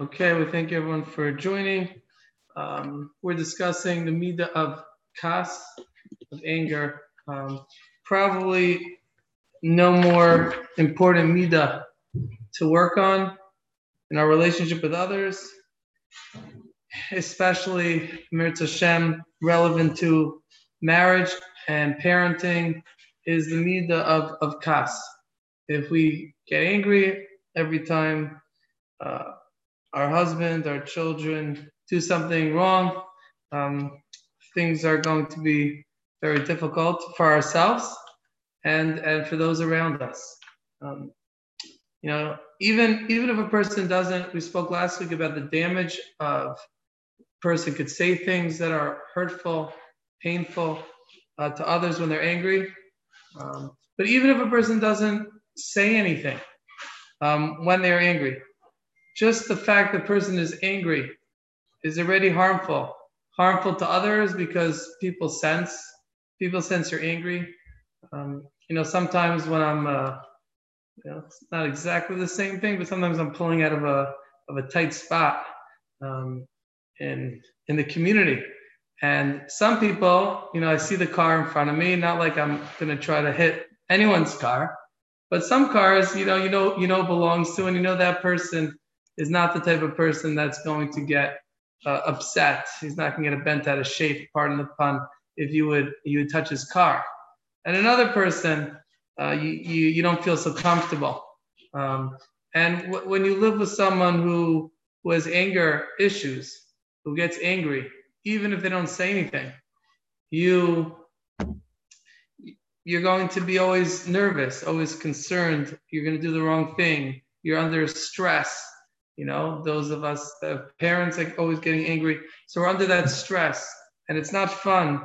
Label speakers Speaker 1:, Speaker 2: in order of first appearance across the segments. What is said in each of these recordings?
Speaker 1: Okay, well, thank you everyone for joining. Um, we're discussing the midah of kas, of anger. Um, probably no more important midah to work on in our relationship with others, especially Mirza Hashem, relevant to marriage and parenting, is the midah of, of kas. If we get angry every time uh, our husband, our children do something wrong, um, things are going to be very difficult for ourselves and and for those around us. Um, you know, even even if a person doesn't, we spoke last week about the damage of person could say things that are hurtful, painful uh, to others when they're angry. Um, but even if a person doesn't say anything um, when they're angry, just the fact the person is angry is already harmful. Harmful to others because people sense people sense you're angry. Um, you know, sometimes when I'm, uh, you know, it's not exactly the same thing, but sometimes I'm pulling out of a of a tight spot um, in in the community. And some people, you know, I see the car in front of me, not like I'm gonna try to hit anyone's car, but some cars, you know, you know, you know belongs to, and you know that person is not the type of person that's going to get uh, upset. He's not going to get bent out of shape, pardon the pun, if you would you would touch his car. And another person, uh, you, you you don't feel so comfortable. Um, and w- when you live with someone who who has anger issues, who gets angry, even if they don't say anything, you you're going to be always nervous, always concerned. You're going to do the wrong thing. You're under stress you know, those of us, the parents are always getting angry. So we're under that stress, and it's not fun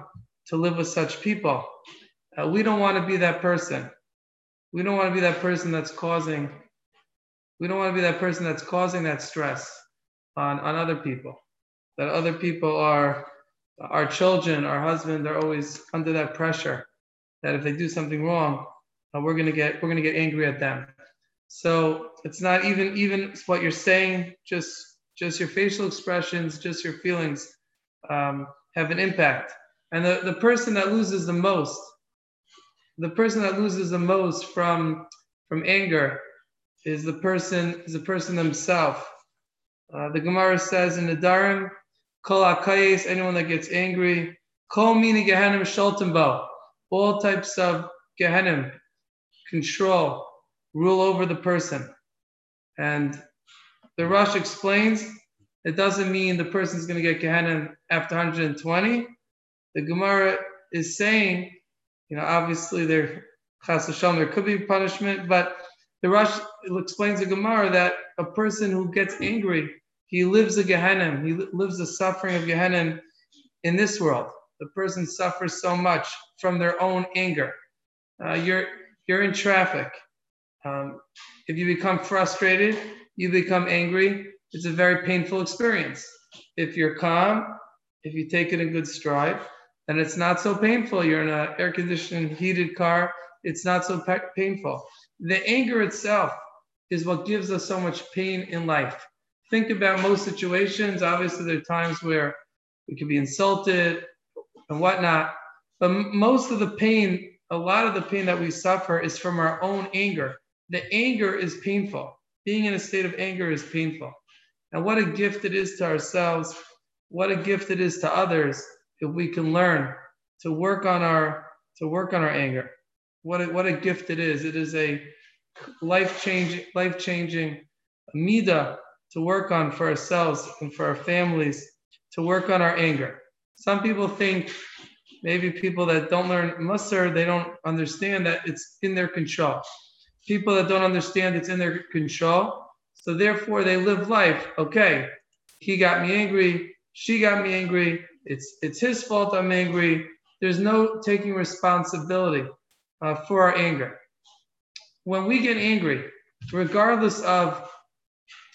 Speaker 1: to live with such people. Uh, we don't want to be that person. We don't want to be that person that's causing. We don't want to be that person that's causing that stress on, on other people. That other people are our children, our husband, are always under that pressure. That if they do something wrong, uh, we're gonna get we're gonna get angry at them. So it's not even even what you're saying, just just your facial expressions, just your feelings um, have an impact. And the, the person that loses the most, the person that loses the most from from anger is the person is the person themselves. Uh, the Gemara says in Nedarim, Kol akayes, anyone that gets angry, Kol mini gehenim shaltembo, all types of gehenim, control, rule over the person. And the Rosh explains it doesn't mean the person's going to get Gehenna after 120. The Gemara is saying, you know, obviously there, there could be punishment, but the Rosh explains the Gemara that a person who gets angry, he lives a Gehenna, he lives the suffering of Gehenna in this world. The person suffers so much from their own anger. Uh, you're you're in traffic um, if you become frustrated, you become angry. It's a very painful experience. If you're calm, if you take it in good stride, then it's not so painful. You're in an air conditioned, heated car. It's not so pe- painful. The anger itself is what gives us so much pain in life. Think about most situations. Obviously, there are times where we can be insulted and whatnot, but most of the pain, a lot of the pain that we suffer is from our own anger the anger is painful. Being in a state of anger is painful. And what a gift it is to ourselves, what a gift it is to others if we can learn to work on our to work on our anger. What a, what a gift it is. It is a life changing life changing midah to work on for ourselves and for our families to work on our anger. Some people think maybe people that don't learn Musar, they don't understand that it's in their control people that don't understand it's in their control. So therefore, they live life. Okay, he got me angry. She got me angry. It's it's his fault. I'm angry. There's no taking responsibility uh, for our anger. When we get angry, regardless of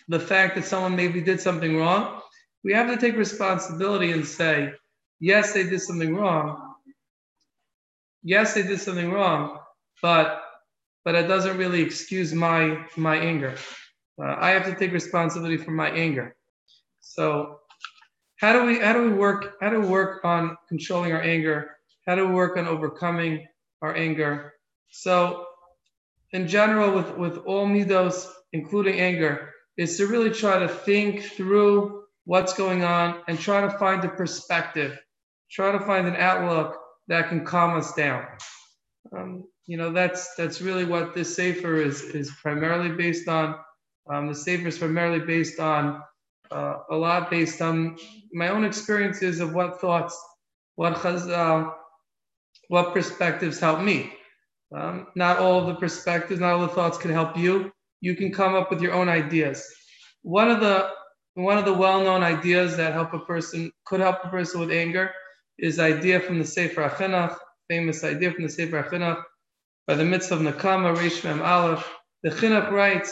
Speaker 1: the fact that someone maybe did something wrong, we have to take responsibility and say, yes, they did something wrong. Yes, they did something wrong, but but it doesn't really excuse my my anger. uh, I have to take responsibility for my anger. So how do we how do we work how do we work on controlling our anger? How do we work on overcoming our anger? So in general, with with all midos, including anger, is to really try to think through what's going on and try to find a perspective, try to find an outlook that can calm us down. Um, you know, that's that's really what this sefer is is primarily based on. Um, the sefer is primarily based on uh, a lot based on my own experiences of what thoughts, what chazal, what perspectives help me. Um, not all the perspectives, not all the thoughts can help you. You can come up with your own ideas. One of the one of the well-known ideas that help a person could help a person with anger is idea from the Sefer HaChinuch, famous idea from the Sefer HaChinuch by the mitzvah of Nakama, Reish Mem Aleph. The Chinuch writes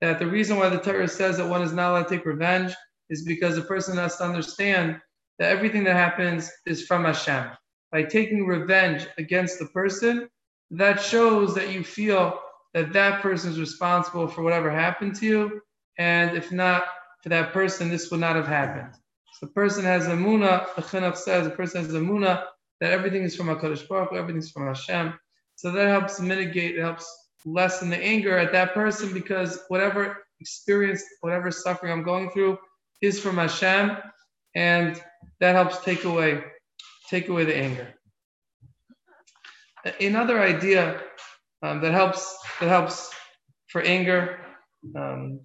Speaker 1: that the reason why the Torah says that one is not allowed to take revenge is because a person has to understand that everything that happens is from Hashem. By taking revenge against the person, that shows that you feel that that person is responsible for whatever happened to you. And if not for that person, this would not have happened. So the person has emunah, the chinuch says, the person has emunah that everything is from HaKadosh Baruch Hu, everything is from Hashem. So that helps mitigate, it helps lessen the anger at that person because whatever experience, whatever suffering I'm going through is from Hashem, and that helps take away, take away the anger. Another idea um, that helps that helps for anger. Um,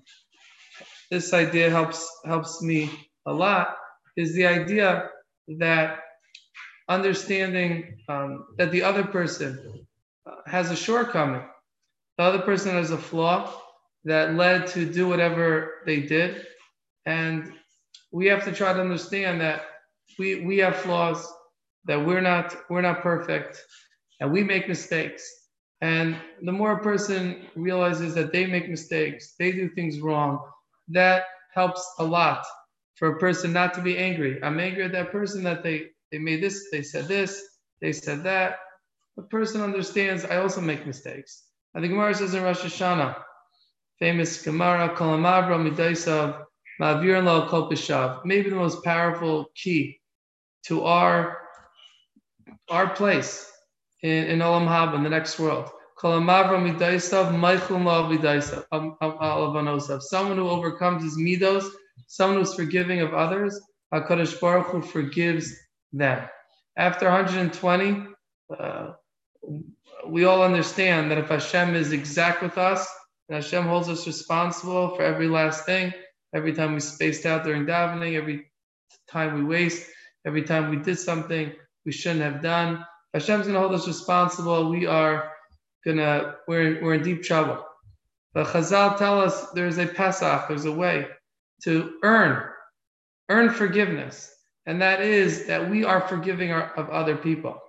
Speaker 1: this idea helps helps me a lot. Is the idea that understanding um, that the other person has a shortcoming, the other person has a flaw that led to do whatever they did, and we have to try to understand that we we have flaws, that we're not we're not perfect, and we make mistakes. And the more a person realizes that they make mistakes, they do things wrong, that helps a lot for a person not to be angry. I'm angry at that person that they they made this, they said this, they said that. The person understands I also make mistakes. I think Gemara says in Rosh Hashanah, famous Gemara, Kalamabra Midaisav, Ma'avir Lo maybe the most powerful key to our our place in, in Olam Haba, in the next world. Someone who overcomes his midos, someone who's forgiving of others, HaKadosh Baruch Hu forgives them. After 120, uh, we all understand that if Hashem is exact with us, and Hashem holds us responsible for every last thing, every time we spaced out during davening, every time we waste, every time we did something we shouldn't have done, Hashem's going to hold us responsible. We are gonna we're we're in deep trouble. But Chazal tell us there's a Pesach, there's a way to earn earn forgiveness, and that is that we are forgiving our, of other people.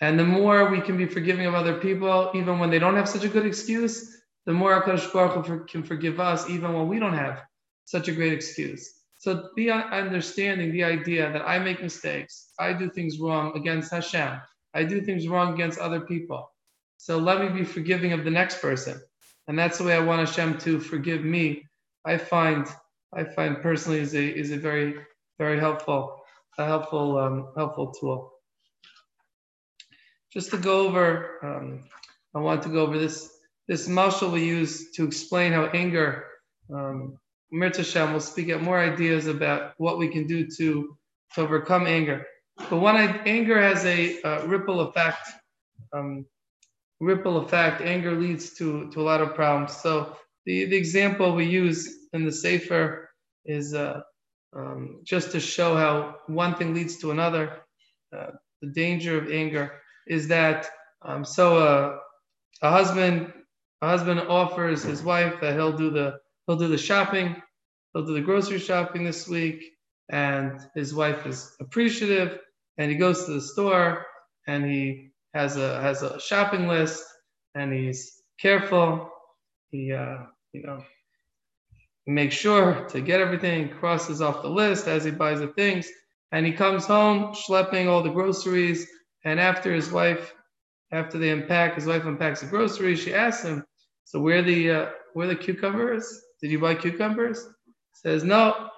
Speaker 1: And the more we can be forgiving of other people, even when they don't have such a good excuse, the more Hakadosh Baruch Hu can forgive us, even when we don't have such a great excuse. So be understanding the idea that I make mistakes, I do things wrong against Hashem, I do things wrong against other people. So let me be forgiving of the next person. And that's the way I want Hashem to forgive me. I find I find personally is a is a very, very helpful, a helpful, um, helpful tool. Just to go over, um, I want to go over this this mashal we use to explain how anger, um, Hashem will speak out more ideas about what we can do to, to overcome anger. But when I, anger has a uh, ripple effect, um, ripple effect, anger leads to, to a lot of problems. So the, the example we use in the Sefer is uh, um, just to show how one thing leads to another. Uh, the danger of anger is that um, so uh, a husband a husband offers his wife that he'll do the he'll do the shopping, he'll do the grocery shopping this week, and his wife is appreciative, and he goes to the store and he has a has a shopping list and he's careful. He uh, you know makes sure to get everything, crosses off the list as he buys the things, and he comes home schlepping all the groceries. And after his wife, after they unpack, his wife unpacks the groceries. She asks him, "So where the uh, where the cucumbers? Did you buy cucumbers? Says, No.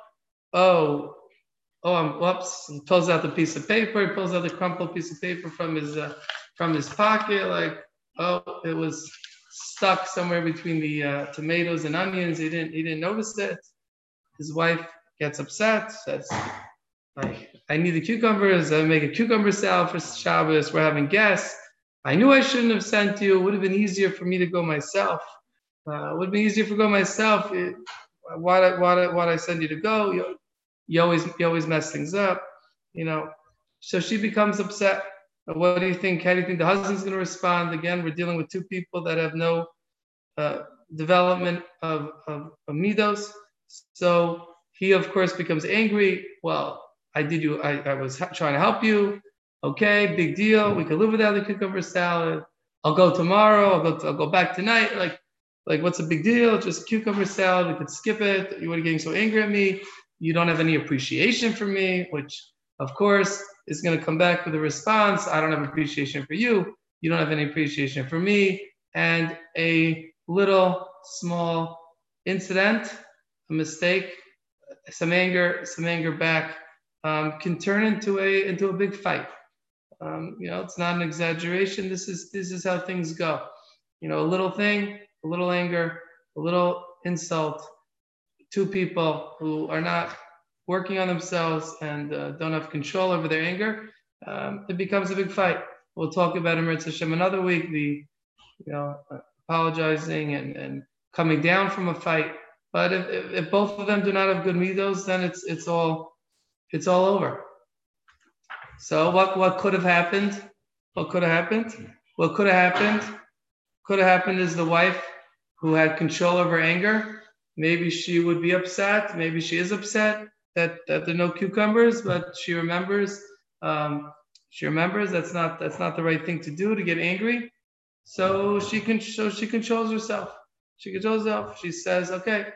Speaker 1: Oh, oh, I'm whoops. He pulls out the piece of paper. He pulls out the crumpled piece of paper from his uh, from his pocket. Like, oh, it was stuck somewhere between the uh, tomatoes and onions. He didn't he didn't notice it. His wife gets upset. Says, like, I need the cucumbers. I make a cucumber salad for Shabbos. We're having guests. I knew I shouldn't have sent you. It would have been easier for me to go myself. Uh, it would be easier for go myself. It, why, why, why I send you to go? You, you always you always mess things up, you know. So she becomes upset. What do you think? How do you think the husband's going to respond? Again, we're dealing with two people that have no uh, development of, of, of midos. So he, of course, becomes angry. Well, I did you. I, I was trying to help you. Okay, big deal. We could live without the cucumber salad. I'll go tomorrow. I'll go. I'll go back tonight. Like like, what's a big deal? Just cucumber salad. We could skip it. You were getting so angry at me. You don't have any appreciation for me, which, of course, is going to come back with a response. I don't have appreciation for you. You don't have any appreciation for me. And a little small incident, a mistake, some anger, some anger back um, can turn into a into a big fight. Um, you know, it's not an exaggeration. This is this is how things go. You know, a little thing a little anger, a little insult, two people who are not working on themselves and uh, don't have control over their anger, um, it becomes a big fight. We'll talk about Emir Hashem another week, the you know, apologizing and, and coming down from a fight. But if, if, if both of them do not have good midos, then it's it's all it's all over. So what what could have happened? What could have happened? What could have happened could have happened is the wife who had control of her anger. Maybe she would be upset. Maybe she is upset that, that there are no cucumbers, but she remembers um, she remembers that's not that's not the right thing to do to get angry. So she can so she controls herself. She controls herself. She says, okay,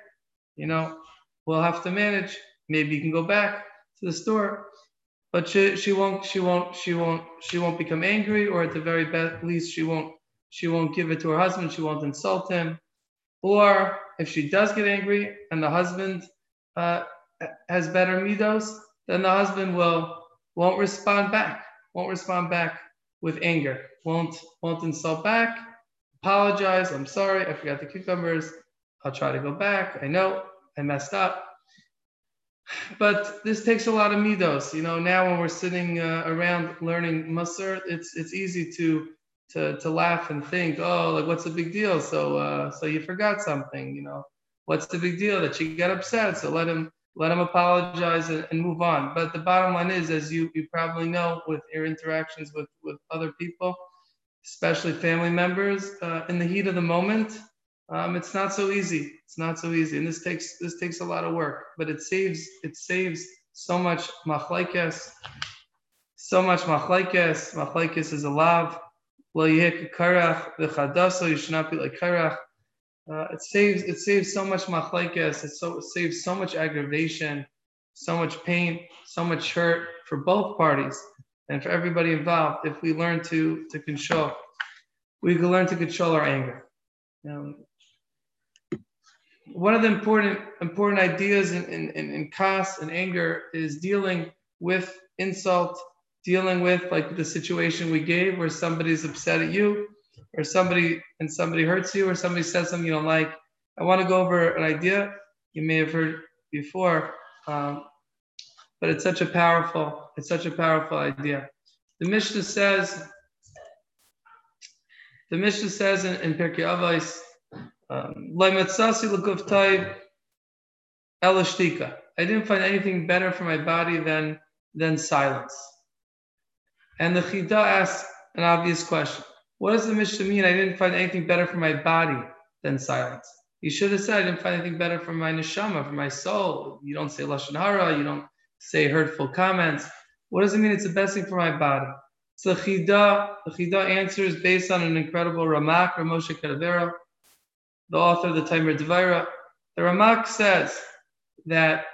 Speaker 1: you know, we'll have to manage. Maybe you can go back to the store. But she, she won't she won't she won't she won't become angry, or at the very best least she won't she won't give it to her husband, she won't insult him. Or if she does get angry and the husband uh, has better midos, then the husband will won't respond back, won't respond back with anger, won't won't insult back, apologize. I'm sorry, I forgot the cucumbers. I'll try to go back. I know I messed up. But this takes a lot of midos. You know, now when we're sitting uh, around learning Musar, it's it's easy to to, to laugh and think, oh, like what's the big deal? So uh, so you forgot something, you know? What's the big deal that she got upset? So let him let him apologize and, and move on. But the bottom line is, as you you probably know, with your interactions with with other people, especially family members, uh, in the heat of the moment, um, it's not so easy. It's not so easy, and this takes this takes a lot of work. But it saves it saves so much machlekes, so much machlekes. Machlekes is a lav. You should not be like Korach. Uh, it saves it saves so much machlekes. It so it saves so much aggravation, so much pain, so much hurt for both parties and for everybody involved. If we learn to to control, we can learn to control our anger. Um, one of the important important ideas in, in, in, in and anger is dealing with insult dealing with like the situation we gave where somebody's upset at you or somebody and somebody hurts you or somebody says something you don't like. I want to go over an idea. You may have heard before um, but it's such a powerful it's such a powerful idea. The mishnah says the mishnah says in, in Pirkei Avos um, I didn't find anything better for my body than than silence. And the Chida asks an obvious question. What does the Mishnah mean? I didn't find anything better for my body than silence. You should have said, I didn't find anything better for my neshama, for my soul. You don't say lashon hara. You don't say hurtful comments. What does it mean? It's the best thing for my body. So Chida, the Chida answers based on an incredible Ramak, Ramoshe Cordovero, the author of the Tomer Devorah. The Ramak says that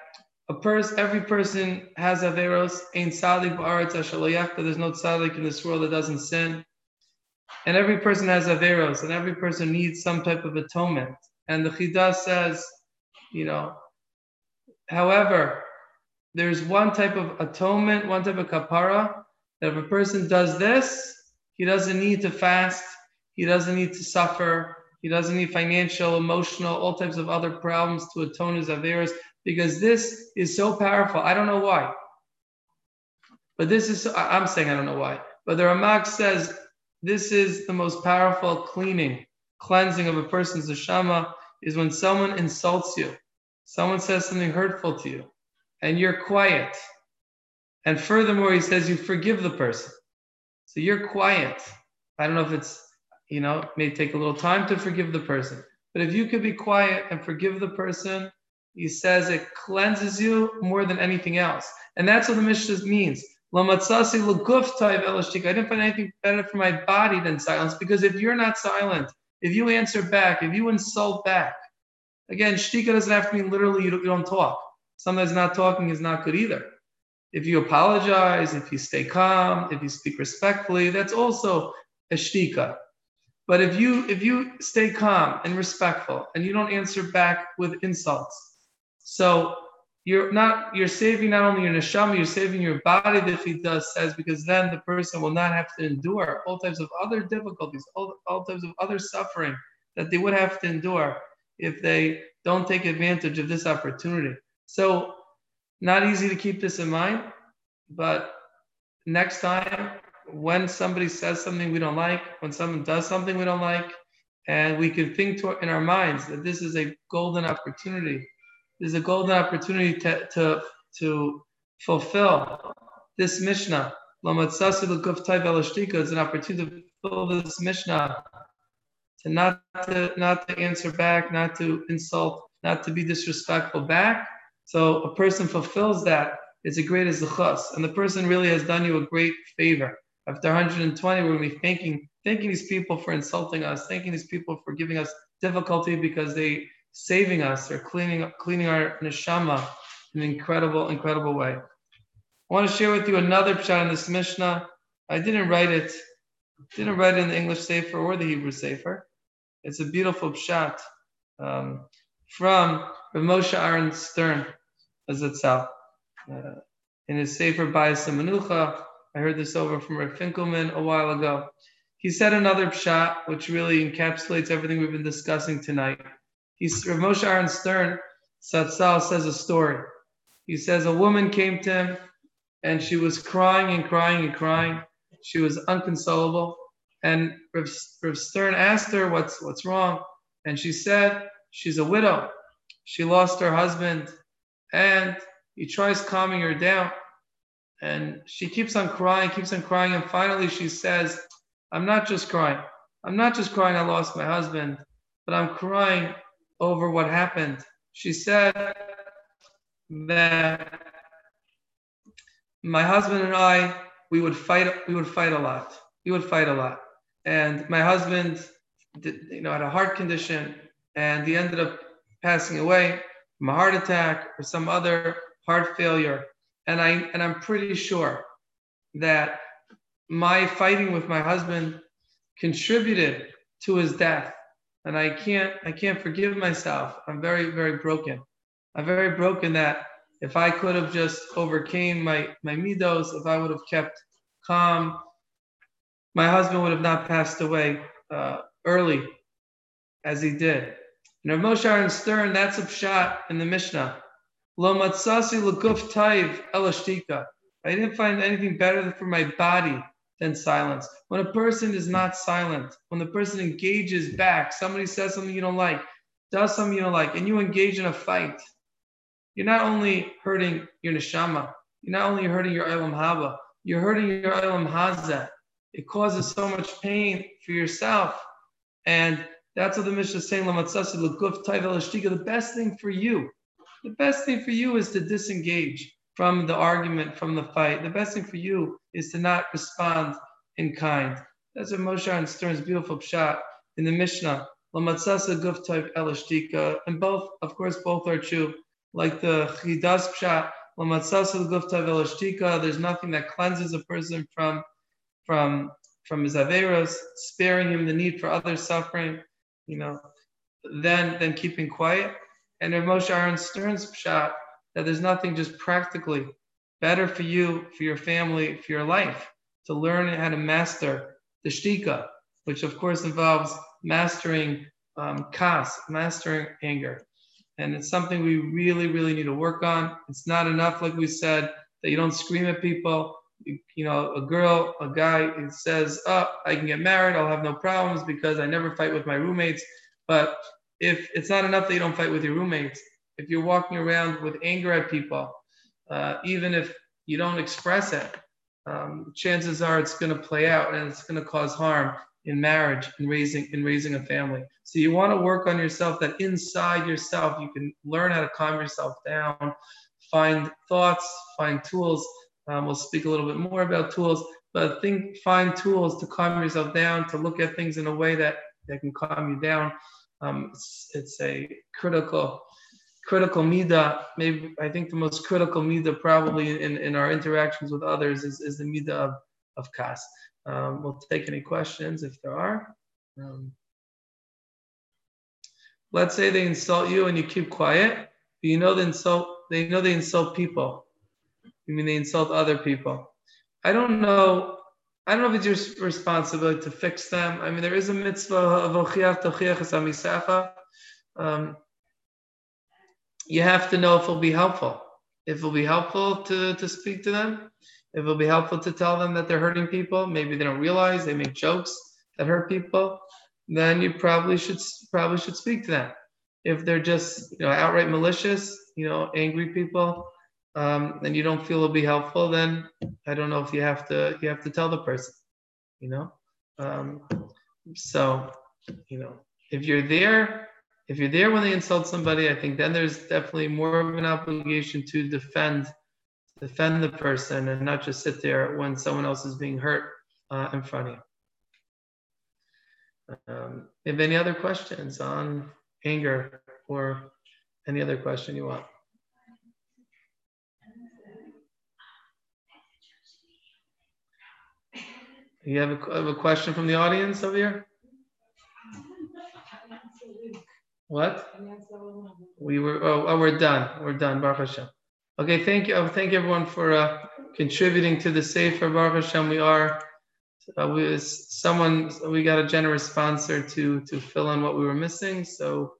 Speaker 1: a person, every person has averos. Ein tzadik ba'aretz ashaloyach. There's no tzadik in this world that doesn't sin. And every person has averos, and every person needs some type of atonement. And the Chida says you know. However, there's one type of atonement, one type of kapara, that if a person does this, he doesn't need to fast, he doesn't need to suffer, he doesn't need financial, emotional, all types of other problems to atone his averas, because this is so powerful. I don't know why. But this is, I'm saying I don't know why. But the Ramak says this is the most powerful cleaning, cleansing of a person's neshama is when someone insults you, someone says something hurtful to you, and you're quiet. And furthermore, he says you forgive the person. So you're quiet. I don't know if it's, you know, it may take a little time to forgive the person. But if you could be quiet and forgive the person, he says it cleanses you more than anything else. And that's what the Mishnah means. I didn't find anything better for my body than silence because if you're not silent, if you answer back, if you insult back, again, shtika doesn't have to mean literally you don't, you don't talk. Sometimes not talking is not good either. If you apologize, if you stay calm, if you speak respectfully, that's also a shtika. But if you if you stay calm and respectful and you don't answer back with insults, so you're not you're saving not only your neshama, you're saving your body. The does says because then the person will not have to endure all types of other difficulties, all, all types of other suffering that they would have to endure if they don't take advantage of this opportunity. So, not easy to keep this in mind, but next time when somebody says something we don't like, when someone does something we don't like, and we can think to, in our minds that this is a golden opportunity. This is a golden opportunity to, to, to fulfill this Mishnah. It's an opportunity to fulfill this Mishnah, to not to not to answer back, not to insult, not to be disrespectful back, so a person fulfills that, it's a great zechus, and the person really has done you a great favor. After 120, we're going to be thanking thanking these people for insulting us, thanking these people for giving us difficulty because they saving us, they're cleaning cleaning our neshama in an incredible, incredible way. I want to share with you another pshat in this Mishnah. I didn't write it, didn't write it in the English Sefer or the Hebrew Sefer. It's a beautiful pshat um, from Moshe Aaron Stern as itself. Uh, in his Sefer Bayis Menucha, I heard this over from Rav Finkelman a while ago. He said another pshat, which really encapsulates everything we've been discussing tonight. He's, Rav Moshe Aaron Stern, Satzal says a story. He says a woman came to him and she was crying and crying and crying. She was unconsolable. And Rav, Rav Stern asked her, what's, what's wrong? And she said, she's a widow. She lost her husband and he tries calming her down. And she keeps on crying, keeps on crying. And finally, she says, I'm not just crying. I'm not just crying, I lost my husband, but I'm crying over what happened. She said that my husband and I, we would fight, we would fight a lot. We would fight a lot. And my husband, did, you know, had a heart condition and he ended up passing away from a heart attack or some other heart failure. And I and I'm pretty sure that my fighting with my husband contributed to his death. And I can't I can't forgive myself. I'm very, very broken. I'm very broken that if I could have just overcame my my midos, if I would have kept calm, my husband would have not passed away uh, early as he did. And Rav Moshe Aaron Stern, that's a pshat in the Mishnah. Lo matzasi l'guf taiv elashtika. I didn't find anything better for my body than silence. When a person is not silent, when the person engages back, somebody says something you don't like, does something you don't like, and you engage in a fight, you're not only hurting your neshama, you're not only hurting your olam haba, you're hurting your olam hazeh. It causes so much pain for yourself. And that's what the Mishnah is saying. The best thing for you, the best thing for you is to disengage from the argument, from the fight. The best thing for you is to not respond in kind. That's what Moshe Aaron Stern's beautiful pshat in the Mishnah. And both, of course, both are true. Like the Chidas Pshat, there's nothing that cleanses a person from from from his averos, sparing him the need for other suffering you know, than than keeping quiet. And Rav Moshe Aaron Stern's pshat that there's nothing just practically better for you, for your family, for your life, to learn how to master the shtika, which of course involves mastering um, kas, mastering anger. And it's something we really, really need to work on. It's not enough, like we said, that you don't scream at people. You, you know, a girl, a guy says, Oh, I can get married, I'll have no problems because I never fight with my roommates. But if it's not enough that you don't fight with your roommates, if you're walking around with anger at people, uh, even if you don't express it, um, chances are it's going to play out and it's going to cause harm in marriage and raising in raising a family. So you want to work on yourself that inside yourself you can learn how to calm yourself down, find thoughts, find tools. Um, we'll speak a little bit more about tools, but think find tools to calm yourself down, to look at things in a way that that can calm you down. Um, it's, it's a critical critical mida, maybe I think the most critical mida probably in, in our interactions with others is, is the mida of, of kas. Um, we'll take any questions if there are. Um, let's say they insult you and you keep quiet, but you know they insult they know they insult people. You mean they insult other people. I don't know. I don't know if it's your responsibility to fix them. I mean, there is a mitzvah of um, you have to know if it'll be helpful. If it'll be helpful to, to speak to them, if it'll be helpful to tell them that they're hurting people, maybe they don't realize they make jokes that hurt people, then you probably should probably should speak to them. If they're just you know outright malicious, you know, angry people, um, and you don't feel it'll be helpful, then I don't know if you have to you have to tell the person, you know. Um, so, you know, if you're there if you're there when they insult somebody, I think then there's definitely more of an obligation to defend defend the person and not just sit there when someone else is being hurt uh, in front of you. Um, have any other questions on anger or any other question you want? You have a, have a question from the audience over here? What? We were. Oh, oh, we're done. We're done. Baruch Hashem. Okay. Thank you. Oh, thank you everyone for uh, contributing to the Sefer Baruch Hashem. We are. Uh, we someone. We got a generous sponsor to to fill in what we were missing. So,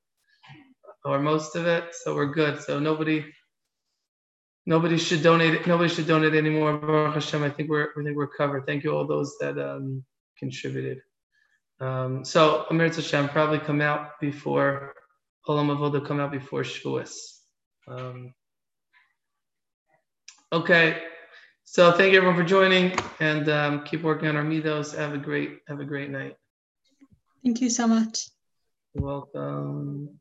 Speaker 1: or most of it. So we're good. So nobody. Nobody should donate. Nobody should donate anymore. Baruch Hashem. I think we're. I think we're covered. Thank you all those that um, contributed. Um, so Amir Hashem probably come out before Olam Avoda come out before Shavuos. Um, okay, so thank you everyone for joining, and um, keep working on our midos. Have a great have a great night.
Speaker 2: Thank you so much.
Speaker 1: You're welcome.